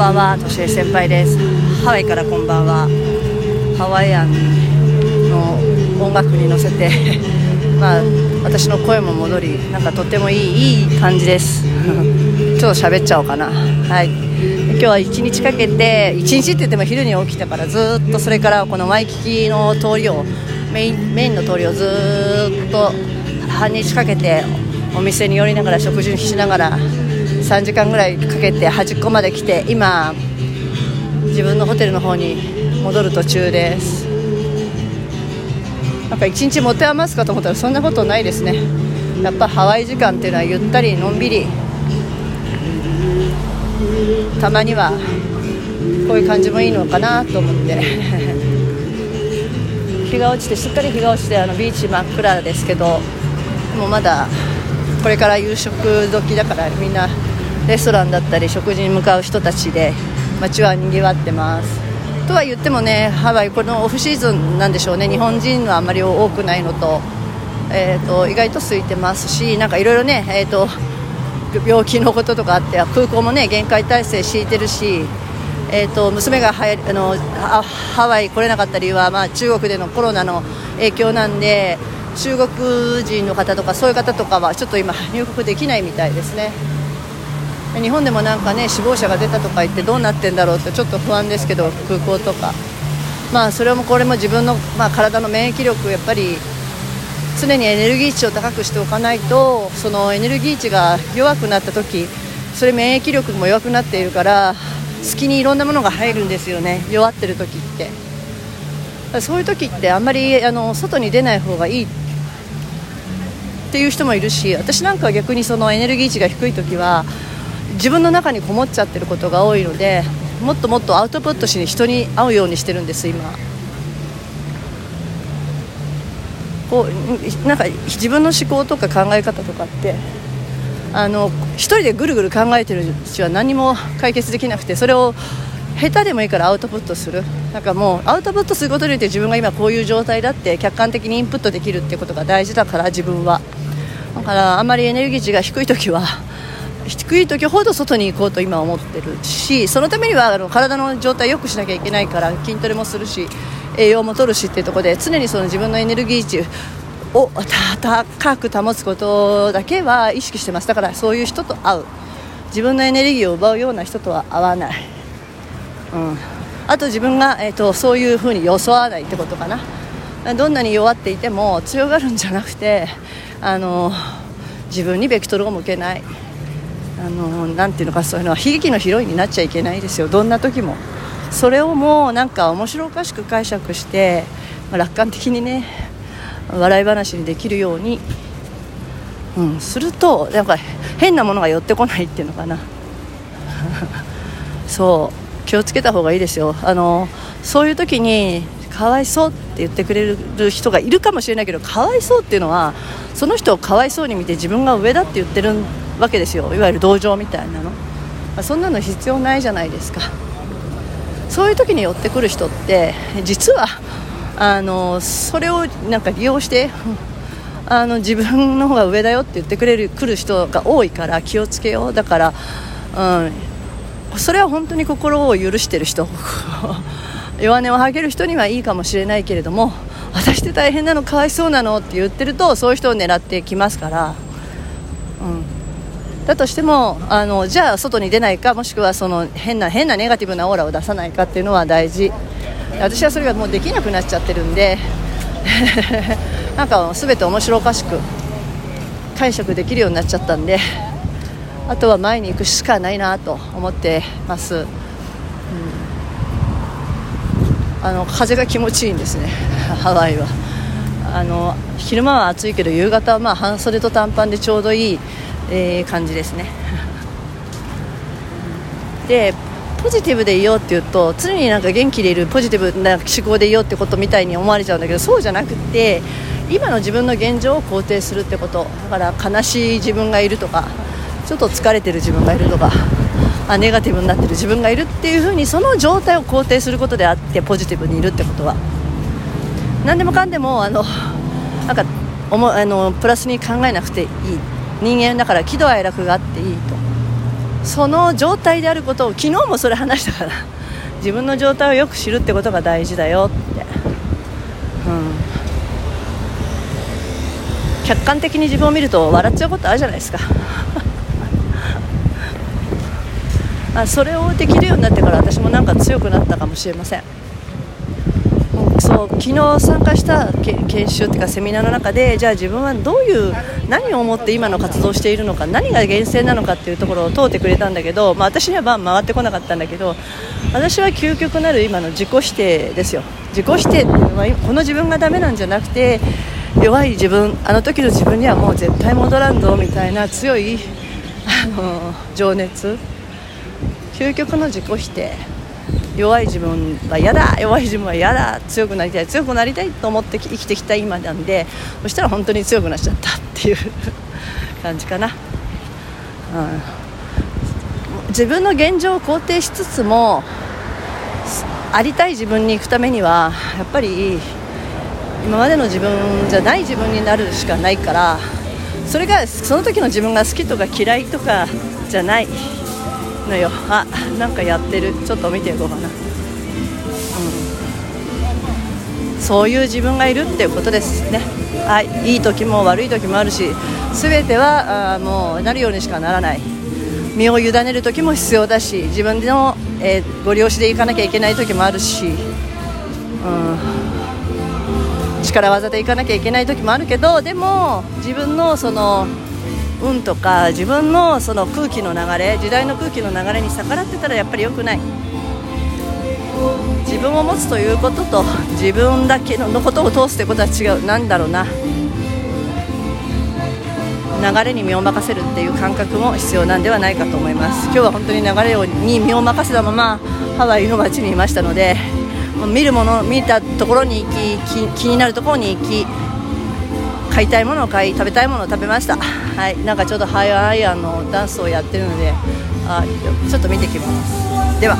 ばんは、としえ先輩です。ハワイからこんばんは。ハワイアンの音楽に乗せて、まあ私の声も戻り、なんかとってもいいいい感じです。ちょっと喋っちゃおうかな。はい。今日は1日かけて、1日って言っても昼に起きたからずっとそれからこのワイキキの通りをメインメインの通りをずっと半日かけてお店に寄りながら食事しながら3時間ぐらいかけて端っこまで来て今自分のホテルの方に戻る途中です。なんか一日持て余すかと思ったらそんなことないですね。やっぱハワイ時間っていうのはゆったりのんびりたまにはこういう感じもいいのかなと思って。日が落ちてすっかり日が落ちてあのビーチ真っ暗ですけどもうまだこれから夕食時だからみんなレストランだったり食事に向かう人たちで街はにぎわってます。とは言ってもねハワイこのオフシーズンなんでしょうね。日本人はあんまり多くないのと,、えーと、意外と空いてますしなんかいろいろね、えーと、病気のこととかあって空港もね限界体制敷いてるしえーと、娘がはやあのハワイ来れなかった理由は、まあ、中国でのコロナの影響なんで中国人の方とかそういう方とかはちょっと今入国できないみたいですね。日本でもなんかね死亡者が出たとか言ってどうなってんだろうってちょっと不安ですけど空港とか。まあそれもこれも自分の、まあ、体の免疫力やっぱり常にエネルギー値を高くしておかないとそのエネルギー値が弱くなった時それ免疫力も弱くなっているから隙にいろんなものが入るんですよね。弱ってる時って。そういう時ってあんまりあの外に出ない方がいい。っていう人もいるし私なんかは逆にそのエネルギー値が低い時は自分の中にこもっちゃってることが多いのでもっともっとアウトプットしに人に会うようにしてるんです今。こうなんか自分の思考とか考え方とかってあの一人でぐるぐる考えてるうちは何も解決できなくてそれを下手でもいいからアウトプットする。なんかもうアウトプットすることによって自分が今こういう状態だって客観的にインプットできるってことが大事だから自分は。だからあんまりエネルギー値が低い時は低い時ほど外に行こうと今思ってるしそのためにはあの体の状態を良くしなきゃいけないから筋トレもするし栄養も取るしっていうところで常にその自分のエネルギー値を高く保つことだけは意識してます。だからそういう人と会う。自分のエネルギーを奪うような人とは会わない、うん、あと自分が、えーと、そういうふうに装わないってことかな。どんなに弱っていても強がるんじゃなくてあの自分にベクトルを向けない。あのなていうのかそういうのは悲劇のヒロインになっちゃいけないですよ。どんな時も。それをもうなんか面白おかしく解釈して、まあ、楽観的にね笑い話にできるように、うん、するとなんか変なものが寄ってこないっていうのかな。そう。気をつけた方がいいですよ。あのそういう時にかわいそうって言ってくれる人がいるかもしれないけどかわいそうっていうのはその人をかわいそうに見て自分が上だって言ってるわけですよ。いわゆる同情みたいなの、まあ、そんなの必要ないじゃないですか。そういう時に寄ってくる人って実はあのそれをなんか利用してあの自分の方が上だよって言ってくれる来る人が多いから気をつけよう。だから、うん、それは本当に心を許してる人。弱音を吐ける人にはいいかもしれないけれども私って大変なのかわいそうなのって言ってるとそういう人を狙ってきますから、だとしてもあのじゃあ外に出ないかもしくはその変な変なネガティブなオーラを出さないかっていうのは大事。私はそれがもうできなくなっちゃってるんで なんか全て面白おかしく解釈できるようになっちゃったんであとは前に行くしかないなと思ってます、うん、あの風が気持ちいいんですね ハワイは。あの昼間は暑いけど夕方はまあ半袖と短パンでちょうどいい、えー、感じですね。でポジティブでいようっていうと常になんか元気でいるポジティブな思考でいようってことみたいに思われちゃうんだけどそうじゃなくて今の自分の現状を肯定するってこと。だから悲しい自分がいるとかちょっと疲れてる自分がいるとかあネガティブになってる自分がいるっていうふうにその状態を肯定することであってポジティブにいるってことは。何でもかんでもあのなんかおもあのプラスに考えなくていい。人間だから喜怒哀楽があっていいと。その状態であることを昨日もそれ話したから。自分の状態をよく知るってことが大事だよって、うん、客観的に自分を見ると笑っちゃうことあるじゃないですか。あそれをできるようになってから私もなんか強くなったかもしれません。昨日参加した研修っていうかセミナーの中でじゃあ自分はどういう何を思って今の活動をしているのか何が厳選なのかっていうところを問うてくれたんだけど、まあ、私には回ってこなかったんだけど私は究極なる今の自己否定ですよ。自己否定っていうのはこの自分がダメなんじゃなくて弱い自分あの時の自分にはもう絶対戻らんぞみたいな強いあの情熱。究極の自己否定。弱い自分は嫌だ弱い自分は嫌だ強くなりたい強くなりたいと思って生きてきた今なんでそしたら本当に強くなっちゃったっていう 感じかな、うん、自分の現状を肯定しつつもありたい自分に行くためにはやっぱり今までの自分じゃない自分になるしかないからそれがその時の自分が好きとか嫌いとかじゃない。のよ。あなんかやってる。ちょっと見ていこうかな、うん、そういう自分がいるっていうことですね。はいいい時も悪い時もあるし全てはあもうなるようにしかならない。身を委ねる時も必要だし自分の、えー、ご利用しでいかなきゃいけない時もあるし、うん、力技でいかなきゃいけない時もあるけどでも自分のその運とか自分のその空気の流れ時代の空気の流れに逆らってたらやっぱり良くない。自分を持つということと自分だけのことを通すということは違う。なんだろうな。流れに身を任せるっていう感覚も必要なんではないかと思います。今日は本当に流れに身を任せたままハワイの街にいましたので見るもの見たところに行き気になるところに行き買いたいものを買い食べたいものを食べました。はい。なんかちょっとハイアイアンのダンスをやってるのであちょっと見てきます。では。